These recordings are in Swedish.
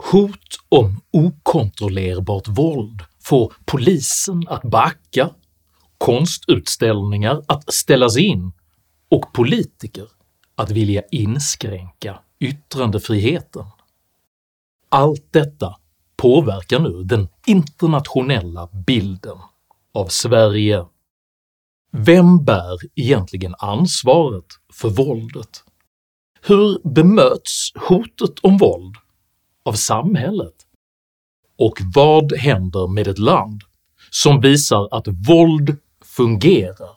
Hot om okontrollerbart våld får polisen att backa, konstutställningar att ställas in och politiker att vilja inskränka yttrandefriheten. Allt detta påverkar nu den internationella bilden av Sverige. Vem bär egentligen ansvaret för våldet? Hur bemöts hotet om våld av samhället? Och vad händer med ett land som visar att våld fungerar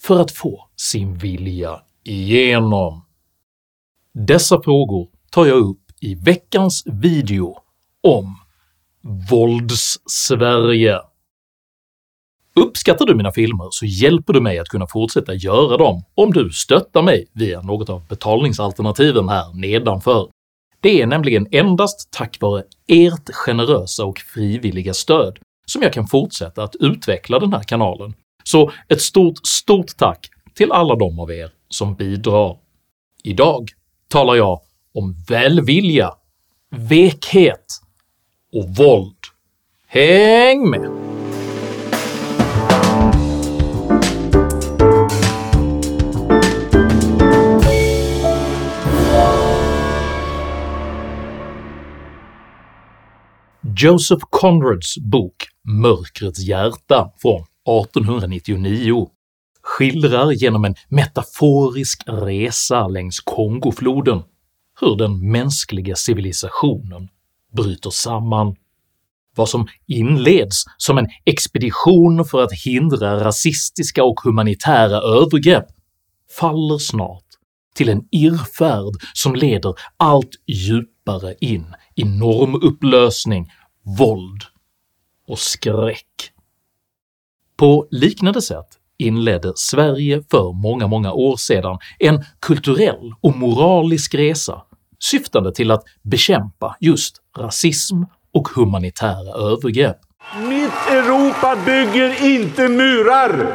för att få sin vilja igenom? Dessa frågor tar jag upp i veckans video om Vålds-Sverige. Uppskattar du mina filmer så hjälper du mig att kunna fortsätta göra dem om du stöttar mig via något av betalningsalternativen här nedanför. Det är nämligen endast tack vare ert generösa och frivilliga stöd som jag kan fortsätta att utveckla den här kanalen, så ett stort, stort tack till alla de av er som bidrar. Idag talar jag om välvilja, vekhet och våld. Häng med! Joseph Conrads bok “Mörkrets hjärta” från 1899 skildrar genom en metaforisk resa längs Kongofloden hur den mänskliga civilisationen bryter samman. Vad som inleds som en expedition för att hindra rasistiska och humanitära övergrepp faller snart till en irrfärd som leder allt djupare in i normupplösning, våld och skräck. På liknande sätt inledde Sverige för många, många år sedan en kulturell och moralisk resa syftande till att bekämpa just rasism och humanitära övergrepp. Mitt Europa bygger inte murar!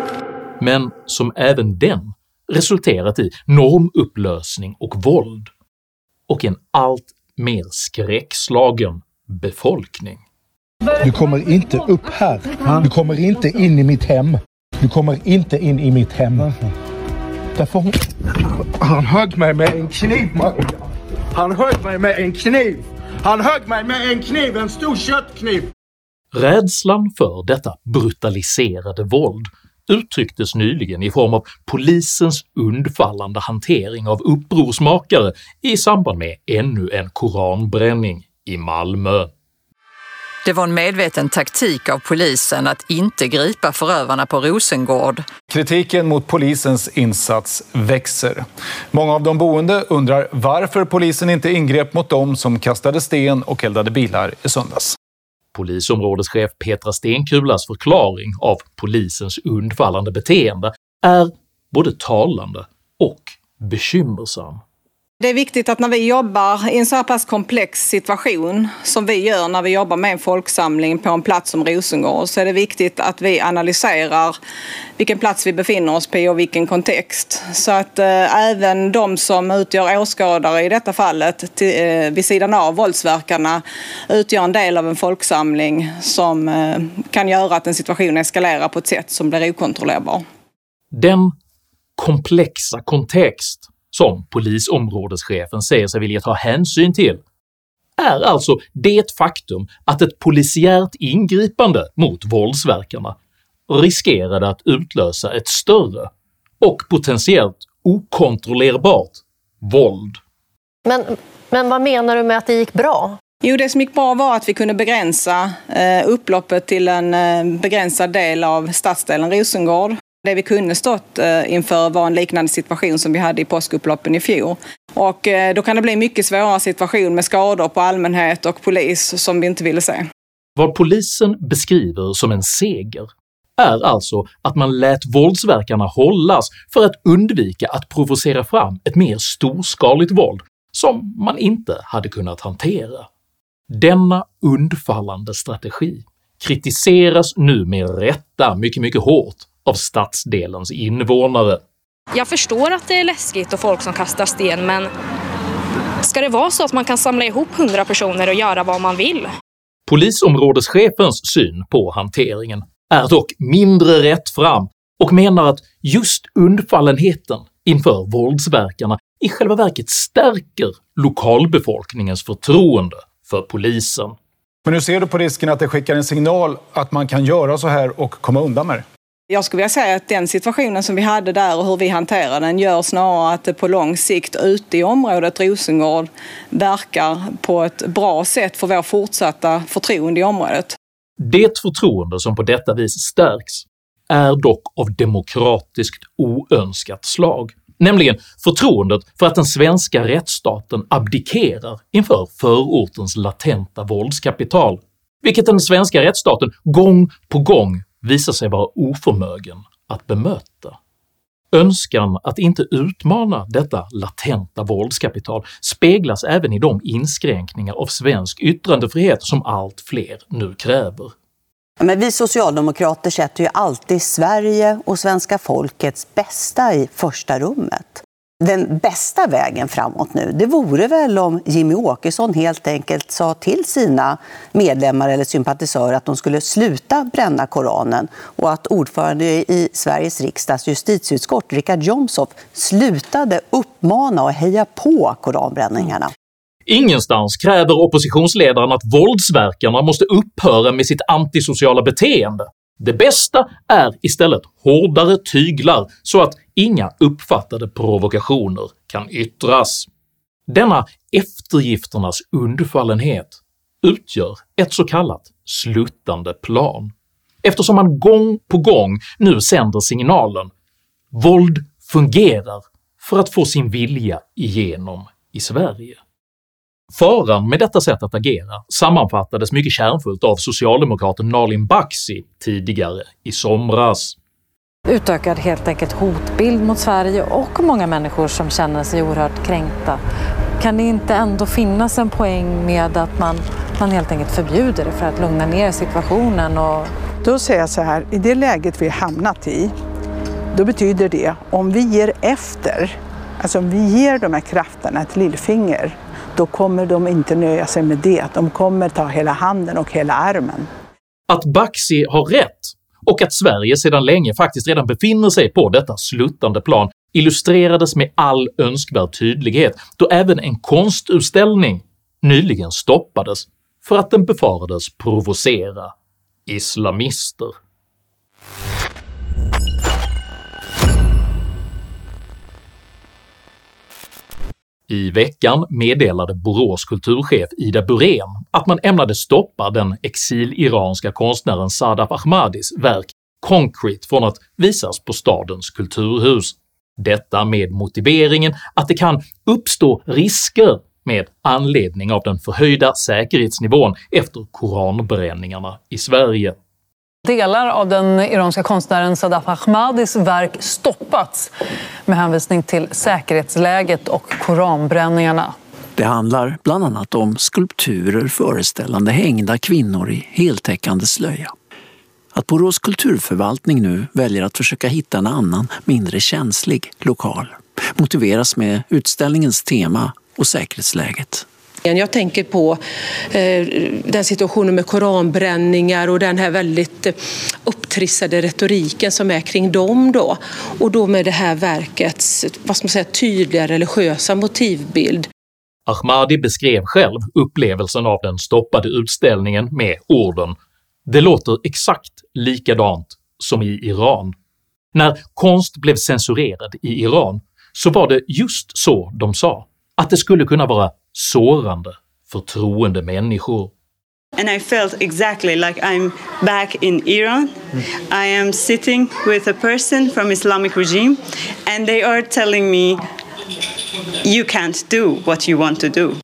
Men som även den resulterat i normupplösning och våld, och en allt mer skräckslagen befolkning. Du kommer inte upp här. Du kommer inte in i mitt hem. Du kommer inte in i mitt hem. Därför hon... Han högg mig med en kniv. Han högg mig med en kniv. Han högg mig med en kniv, en stor köttkniv. Rädslan för detta brutaliserade våld uttrycktes nyligen i form av polisens undfallande hantering av upprorsmakare i samband med ännu en koranbränning i Malmö. Det var en medveten taktik av polisen att inte gripa förövarna på Rosengård. Kritiken mot polisens insats växer. Många av de boende undrar varför polisen inte ingrep mot dem som kastade sten och eldade bilar i söndags. Polisområdeschef Petra Stenkulas förklaring av polisens undfallande beteende är både talande och bekymmersam. Det är viktigt att när vi jobbar i en så här pass komplex situation som vi gör när vi jobbar med en folksamling på en plats som Rosengård så är det viktigt att vi analyserar vilken plats vi befinner oss på och vilken kontext. Så att eh, även de som utgör åskådare i detta fallet till, eh, vid sidan av våldsverkarna utgör en del av en folksamling som eh, kan göra att en situation eskalerar på ett sätt som blir okontrollerbar. Den komplexa kontext som polisområdeschefen säger sig vilja ta hänsyn till är alltså det faktum att ett polisiärt ingripande mot våldsverkarna riskerade att utlösa ett större och potentiellt okontrollerbart våld. Men, men vad menar du med att det gick bra? Jo, det som gick bra var att vi kunde begränsa eh, upploppet till en eh, begränsad del av stadsdelen Rosengård. Det vi kunde stått eh, inför var en liknande situation som vi hade i påskupploppen i fjol. Och eh, då kan det bli mycket svårare situation med skador på allmänhet och polis som vi inte ville se. Vad polisen beskriver som en seger är alltså att man lät våldsverkarna hållas för att undvika att provocera fram ett mer storskaligt våld som man inte hade kunnat hantera. Denna undfallande strategi kritiseras nu med rätta mycket, mycket hårt av stadsdelens invånare. Jag förstår att det är läskigt och folk som kastar sten, men Ska det vara så att man kan samla ihop hundra personer och göra vad man vill? Polisområdeschefens syn på hanteringen är dock mindre rätt fram och menar att just undfallenheten inför våldsverkarna i själva verket stärker lokalbefolkningens förtroende för polisen. Men hur ser du på risken att det skickar en signal att man kan göra så här och komma undan med det? Jag skulle vilja säga att den situationen som vi hade där och hur vi hanterar den gör snarare att det på lång sikt ute i området Rosengård verkar på ett bra sätt för vår fortsatta förtroende i området. Det förtroende som på detta vis stärks är dock av demokratiskt oönskat slag, nämligen förtroendet för att den svenska rättsstaten abdikerar inför förortens latenta våldskapital, vilket den svenska rättsstaten gång på gång visar sig vara oförmögen att bemöta. Önskan att inte utmana detta latenta våldskapital speglas även i de inskränkningar av svensk yttrandefrihet som allt fler nu kräver. Men vi socialdemokrater sätter ju alltid Sverige och svenska folkets bästa i första rummet den bästa vägen framåt nu, det vore väl om Jimmy Åkesson helt enkelt sa till sina medlemmar eller sympatisörer att de skulle sluta bränna Koranen och att ordförande i Sveriges riksdags justitieutskott, Richard Jomshof, slutade uppmana och heja på koranbränningarna. Ingenstans kräver oppositionsledaren att våldsverkarna måste upphöra med sitt antisociala beteende. Det bästa är istället hårdare tyglar så att inga uppfattade provokationer kan yttras. Denna eftergifternas undfallenhet utgör ett så kallat sluttande plan, eftersom man gång på gång nu sänder signalen “våld fungerar” för att få sin vilja igenom i Sverige. Faran med detta sätt att agera sammanfattades mycket kärnfullt av socialdemokraten Nalin Baksi tidigare i somras. Utökad helt enkelt hotbild mot Sverige och många människor som känner sig oerhört kränkta. Kan det inte ändå finnas en poäng med att man, man helt enkelt förbjuder det för att lugna ner situationen? Och... Då säger jag så här, i det läget vi hamnat i, då betyder det om vi ger efter, alltså om vi ger de här krafterna ett lillfinger, då kommer de inte nöja sig med det. De kommer ta hela handen och hela armen. Att Baxi har rätt och att Sverige sedan länge faktiskt redan befinner sig på detta sluttande plan illustrerades med all önskvärd tydlighet då även en konstutställning nyligen stoppades för att den befarades provocera islamister. I veckan meddelade Borås kulturchef Ida Burén att man ämnade stoppa den exiliranska konstnären Sadaf Ahmadis verk “Concrete” från att visas på stadens kulturhus. Detta med motiveringen att det kan uppstå risker med anledning av den förhöjda säkerhetsnivån efter koranbränningarna i Sverige. Delar av den iranska konstnären Sadaf Ahmadis verk stoppats med hänvisning till säkerhetsläget och koranbränningarna. Det handlar bland annat om skulpturer föreställande hängda kvinnor i heltäckande slöja. Att Borås kulturförvaltning nu väljer att försöka hitta en annan, mindre känslig lokal motiveras med utställningens tema och säkerhetsläget. Jag tänker på eh, den situationen med koranbränningar och den här väldigt eh, upptrissade retoriken som är kring dem då. Och då med det här verkets vad ska man säga, tydliga religiösa motivbild. Ahmadi beskrev själv upplevelsen av den stoppade utställningen med orden “det låter exakt likadant som i Iran”. När konst blev censurerad i Iran så var det just så de sa, att det skulle kunna vara sårande för troende människor. And I felt exactly like I'm back in Iran. I am sitting with a person from Islamic regime and they are telling me you can't do what you want to do.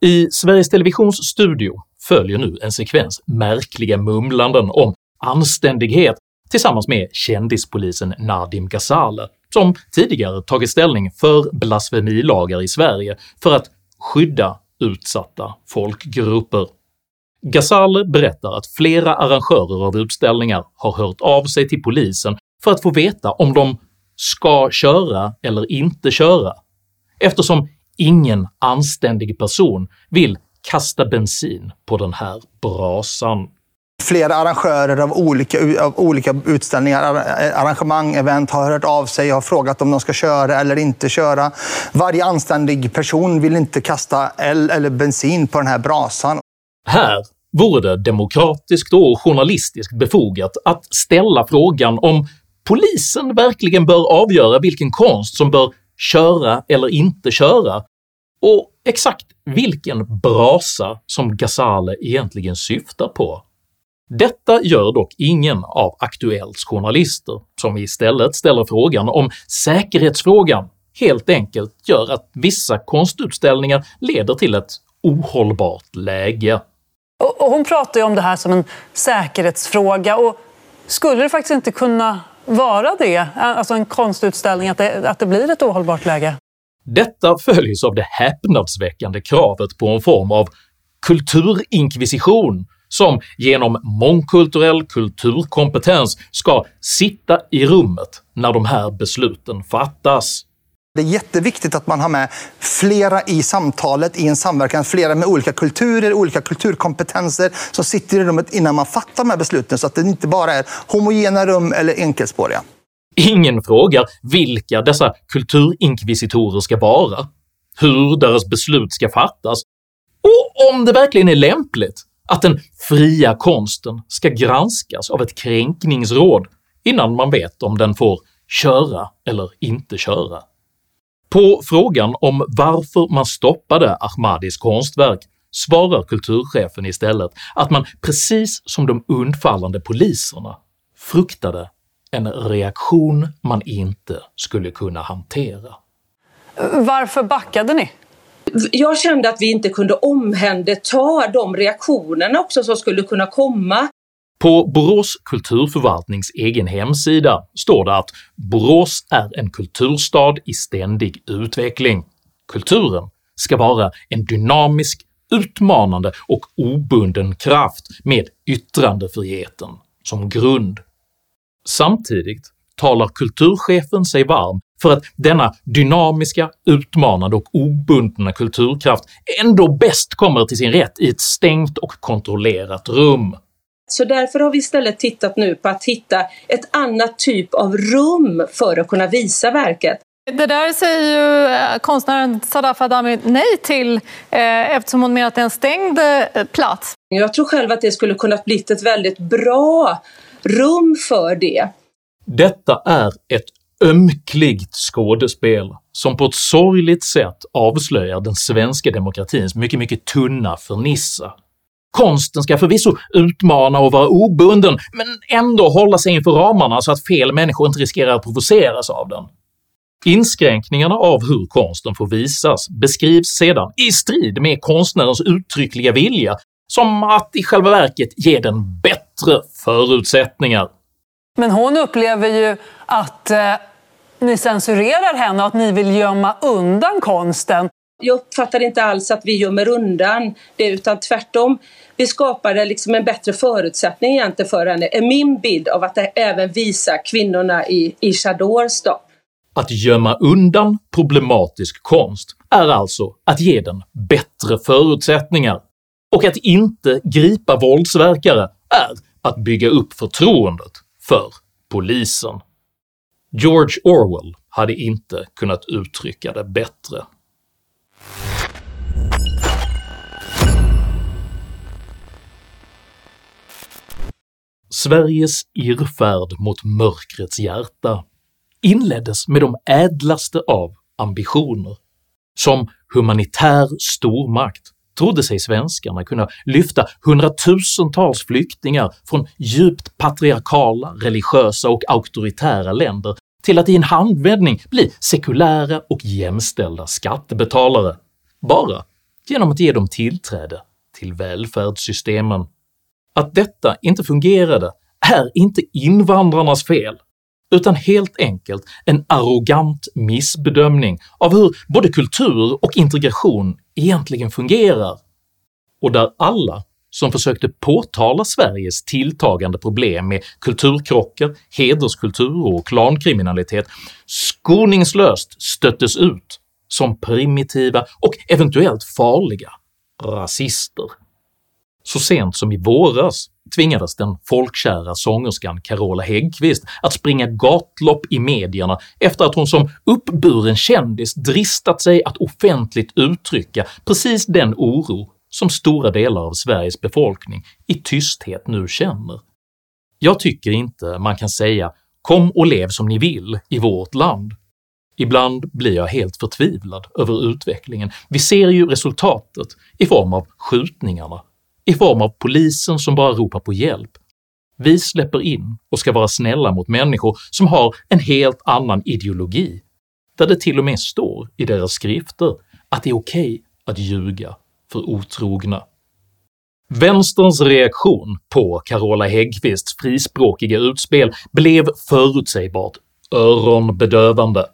I Sveriges Televisions studio följer nu en sekvens märkliga mumlanden om anständighet tillsammans med kändispolisen Nadim Ghazale som tidigare tagit ställning för blasfemilagar i Sverige för att skydda utsatta folkgrupper. Ghazal berättar att flera arrangörer av utställningar har hört av sig till polisen för att få veta om de ska köra eller inte köra, eftersom ingen anständig person vill kasta bensin på den här brasan. Flera arrangörer av olika, av olika utställningar, eh, arrangemang, event har hört av sig och har frågat om de ska köra eller inte köra. Varje anständig person vill inte kasta el eller bensin på den här brasan. Här vore det demokratiskt och journalistiskt befogat att ställa frågan om polisen verkligen bör avgöra vilken konst som bör köra eller inte köra, och exakt vilken brasa som Ghazale egentligen syftar på. Detta gör dock ingen av Aktuellts journalister, som istället ställer frågan om säkerhetsfrågan helt enkelt gör att vissa konstutställningar leder till ett ohållbart läge. Och hon pratar ju om det här som en säkerhetsfråga och skulle det faktiskt inte kunna vara det, alltså en konstutställning, att det, att det blir ett ohållbart läge? Detta följs av det häpnadsväckande kravet på en form av kulturinkvisition som genom mångkulturell kulturkompetens ska sitta i rummet när de här besluten fattas. Det är jätteviktigt att man har med flera i samtalet, i en samverkan, flera med olika kulturer, olika kulturkompetenser som sitter i rummet innan man fattar de här besluten så att det inte bara är homogena rum eller enkelspåriga. Ingen frågar vilka dessa kulturinkvisitorer ska vara, hur deras beslut ska fattas och om det verkligen är lämpligt att den fria konsten ska granskas av ett kränkningsråd innan man vet om den får köra eller inte köra. På frågan om varför man stoppade Ahmadis konstverk svarar kulturchefen istället att man precis som de undfallande poliserna fruktade en reaktion man inte skulle kunna hantera. Varför backade ni? Jag kände att vi inte kunde omhänderta de reaktionerna också som skulle kunna komma. På Borås kulturförvaltnings egen hemsida står det att “Borås är en kulturstad i ständig utveckling. Kulturen ska vara en dynamisk, utmanande och obunden kraft med yttrandefriheten som grund. Samtidigt talar kulturchefen sig varm för att denna dynamiska, utmanande och obundna kulturkraft ändå bäst kommer till sin rätt i ett stängt och kontrollerat rum. Så därför har vi istället tittat nu på att hitta ett annat typ av rum för att kunna visa verket. Det där säger ju eh, konstnären Sadaf Adami nej till eh, eftersom hon menar att det är en stängd eh, plats. Jag tror själv att det skulle kunnat bli ett väldigt bra rum för det. Detta är ett ömkligt skådespel som på ett sorgligt sätt avslöjar den svenska demokratins mycket, mycket tunna fernissa. Konsten ska förvisso utmana och vara obunden, men ändå hålla sig inför ramarna så att fel människor inte riskerar att provoceras av den. Inskränkningarna av hur konsten får visas beskrivs sedan i strid med konstnärens uttryckliga vilja som att i själva verket ge den bättre förutsättningar. Men hon upplever ju att eh, ni censurerar henne och att ni vill gömma undan konsten. Jag uppfattar inte alls att vi gömmer undan det utan tvärtom. Vi skapade liksom en bättre förutsättning egentligen för henne, är min bild av att det även visa kvinnorna i, i Chadors då. Att gömma undan problematisk konst är alltså att ge den bättre förutsättningar, och att inte gripa våldsverkare är att bygga upp förtroendet för polisen. George Orwell hade inte kunnat uttrycka det bättre. Sveriges irrfärd mot mörkrets hjärta inleddes med de ädlaste av ambitioner. Som humanitär stormakt trodde sig svenskarna kunna lyfta hundratusentals flyktingar från djupt patriarkala, religiösa och auktoritära länder till att i en handvändning bli sekulära och jämställda skattebetalare, bara genom att ge dem tillträde till välfärdssystemen. Att detta inte fungerade är inte invandrarnas fel, utan helt enkelt en arrogant missbedömning av hur både kultur och integration egentligen fungerar, och där alla som försökte påtala Sveriges tilltagande problem med kulturkrockar, hederskultur och klankriminalitet skoningslöst stöttes ut som primitiva och eventuellt farliga rasister. Så sent som i våras tvingades den folkkära sångerskan Carola Häggkvist att springa gatlopp i medierna efter att hon som uppburen kändis dristat sig att offentligt uttrycka precis den oro som stora delar av Sveriges befolkning i tysthet nu känner. Jag tycker inte man kan säga “kom och lev som ni vill i vårt land”. Ibland blir jag helt förtvivlad över utvecklingen. Vi ser ju resultatet i form av skjutningarna, i form av polisen som bara ropar på hjälp. Vi släpper in och ska vara snälla mot människor som har en helt annan ideologi, där det till och med står i deras skrifter att det är okej okay att ljuga för otrogna. Vänsterns reaktion på Carola Häggkvists frispråkiga utspel blev förutsägbart öronbedövande.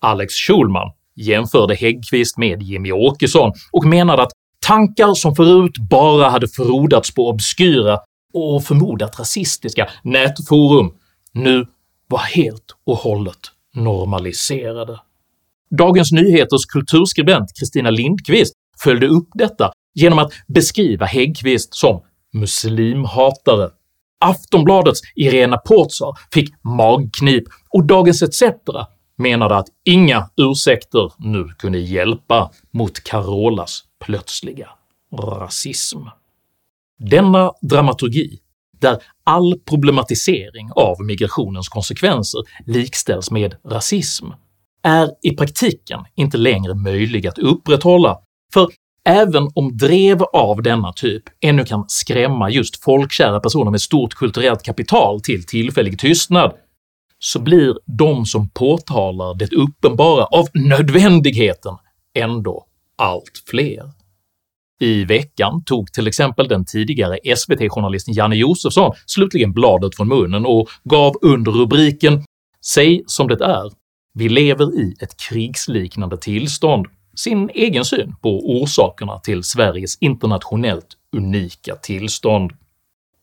Alex Schulman jämförde Häggkvist med Jimmy Åkesson och menade att tankar som förut bara hade frodats på obskyra och förmodat rasistiska nätforum nu var helt och hållet normaliserade. Dagens Nyheters kulturskribent Kristina Lindqvist följde upp detta genom att beskriva Häggkvist som “muslimhatare”. Aftonbladets Irena Portsar fick magknip och Dagens ETC menade att inga ursäkter nu kunde hjälpa mot Carolas plötsliga rasism. Denna dramaturgi, där all problematisering av migrationens konsekvenser likställs med rasism, är i praktiken inte längre möjlig att upprätthålla, för även om drev av denna typ ännu kan skrämma just folkkära personer med stort kulturellt kapital till tillfällig tystnad, så blir de som påtalar det uppenbara av nödvändigheten ändå allt fler. I veckan tog till exempel den tidigare SVT-journalisten Janne Josefsson slutligen bladet från munnen och gav under rubriken “Säg som det är, vi lever i ett krigsliknande tillstånd” sin egen syn på orsakerna till Sveriges internationellt unika tillstånd.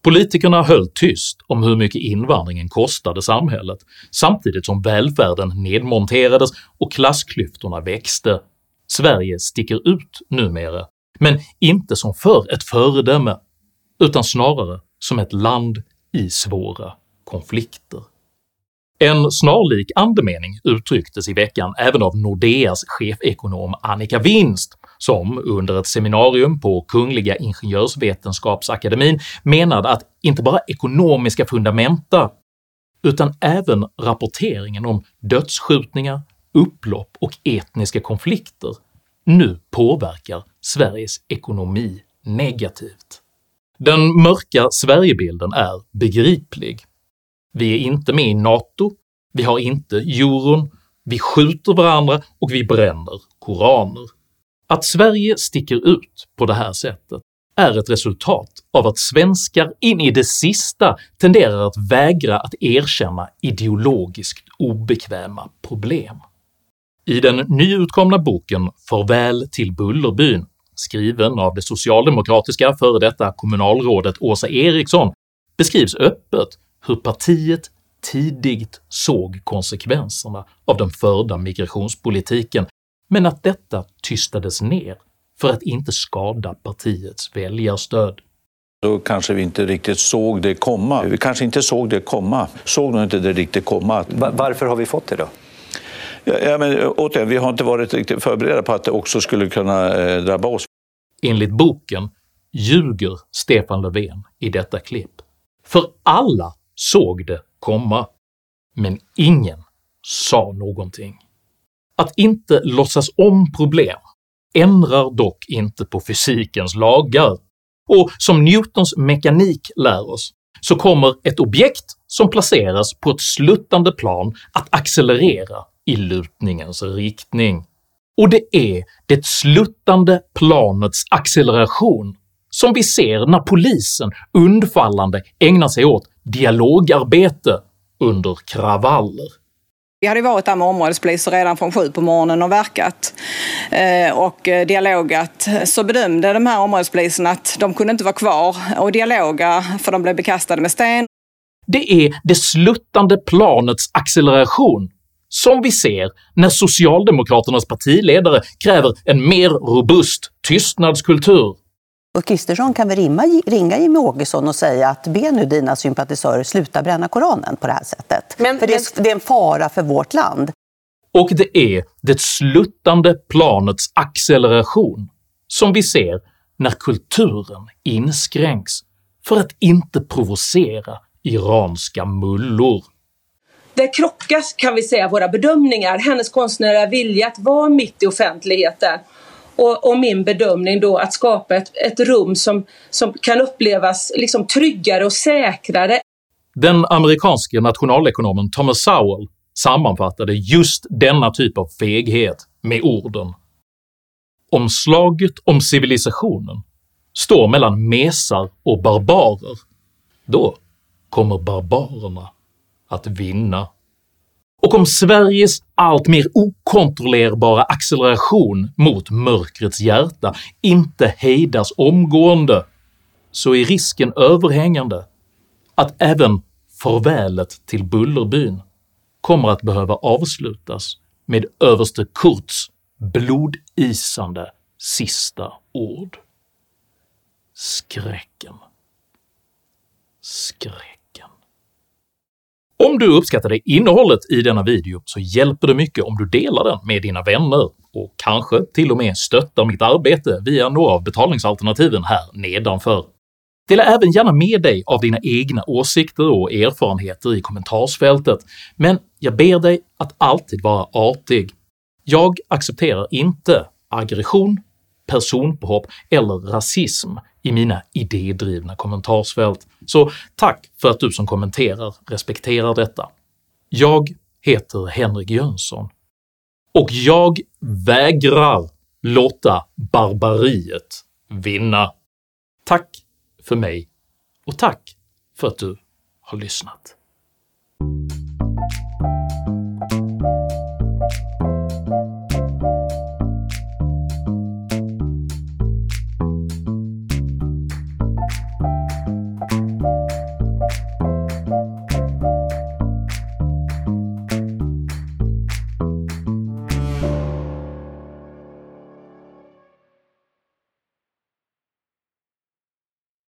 Politikerna höll tyst om hur mycket invandringen kostade samhället, samtidigt som välfärden nedmonterades och klassklyftorna växte. Sverige sticker ut numera, men inte som för ett föredöme, utan snarare som ett land i svåra konflikter. En snarlik andemening uttrycktes i veckan även av Nordeas chefekonom Annika Winst som under ett seminarium på Kungliga Ingenjörsvetenskapsakademin menade att inte bara ekonomiska fundamenta utan även rapporteringen om dödsskjutningar, upplopp och etniska konflikter nu påverkar Sveriges ekonomi negativt. Den mörka Sverigebilden är begriplig. Vi är inte med i NATO, vi har inte euron, vi skjuter varandra och vi bränner koraner. Att Sverige sticker ut på det här sättet är ett resultat av att svenskar in i det sista tenderar att vägra att erkänna ideologiskt obekväma problem. I den nyutkomna boken “Farväl till Bullerbyn” skriven av det socialdemokratiska före detta kommunalrådet Åsa Eriksson beskrivs öppet hur partiet tidigt såg konsekvenserna av den förda migrationspolitiken men att detta tystades ner för att inte skada partiets väljarstöd. Då kanske vi inte riktigt såg det komma. Vi kanske inte såg det komma. Såg nog inte det riktigt komma. Varför har vi fått det då? Ja, men, återigen, vi har inte varit riktigt förberedda på att det också skulle kunna eh, drabba oss. Enligt boken ljuger Stefan Löfven i detta klipp. För alla såg det komma, men ingen sa någonting. Att inte låtsas om problem ändrar dock inte på fysikens lagar, och som Newtons mekanik lär oss så kommer ett objekt som placeras på ett sluttande plan att accelerera i lutningens riktning. Och det är det sluttande planets acceleration som vi ser när polisen undfallande ägnar sig åt dialogarbete under kravaller. Vi hade varit där med områdespoliser redan från sju på morgonen och verkat eh, och eh, dialogat. Så bedömde de här områdespoliserna att de kunde inte vara kvar och dialoga för de blev bekastade med sten. Det är det sluttande planets acceleration som vi ser när socialdemokraternas partiledare kräver en mer robust tystnadskultur. Och Kristersson kan väl rimma, ringa Jimmy Åkesson och säga att be nu dina sympatisörer sluta bränna Koranen på det här sättet. Men, för det är, det är en fara för vårt land. Och det är det sluttande planets acceleration som vi ser när kulturen inskränks för att inte provocera iranska mullor. Där krockas kan vi säga våra bedömningar. Hennes konstnärliga vilja att vara mitt i offentligheten och, och, min bedömning då att skapa ett, ett rum som, som kan upplevas liksom tryggare och säkrare. Den amerikanske nationalekonomen Thomas Sowell sammanfattade just denna typ av feghet med orden “Om slaget om civilisationen står mellan mesar och barbarer, då kommer barbarerna att vinna. Och om Sveriges allt mer okontrollerbara acceleration mot mörkrets hjärta inte hejdas omgående så är risken överhängande att även farvälet till Bullerbyn kommer att behöva avslutas med överste Kurts blodisande sista ord. Skräcken. Skräcken. Om du uppskattade innehållet i denna video så hjälper det mycket om du delar den med dina vänner och kanske till och med stöttar mitt arbete via några av betalningsalternativen här nedanför. Dela även gärna med dig av dina egna åsikter och erfarenheter i kommentarsfältet, men jag ber dig att alltid vara artig. Jag accepterar inte aggression, personpåhopp eller rasism i mina idédrivna kommentarsfält, så tack för att du som kommenterar respekterar detta. Jag heter Henrik Jönsson, och jag vägrar låta barbariet vinna. Tack för mig och tack för att du har lyssnat.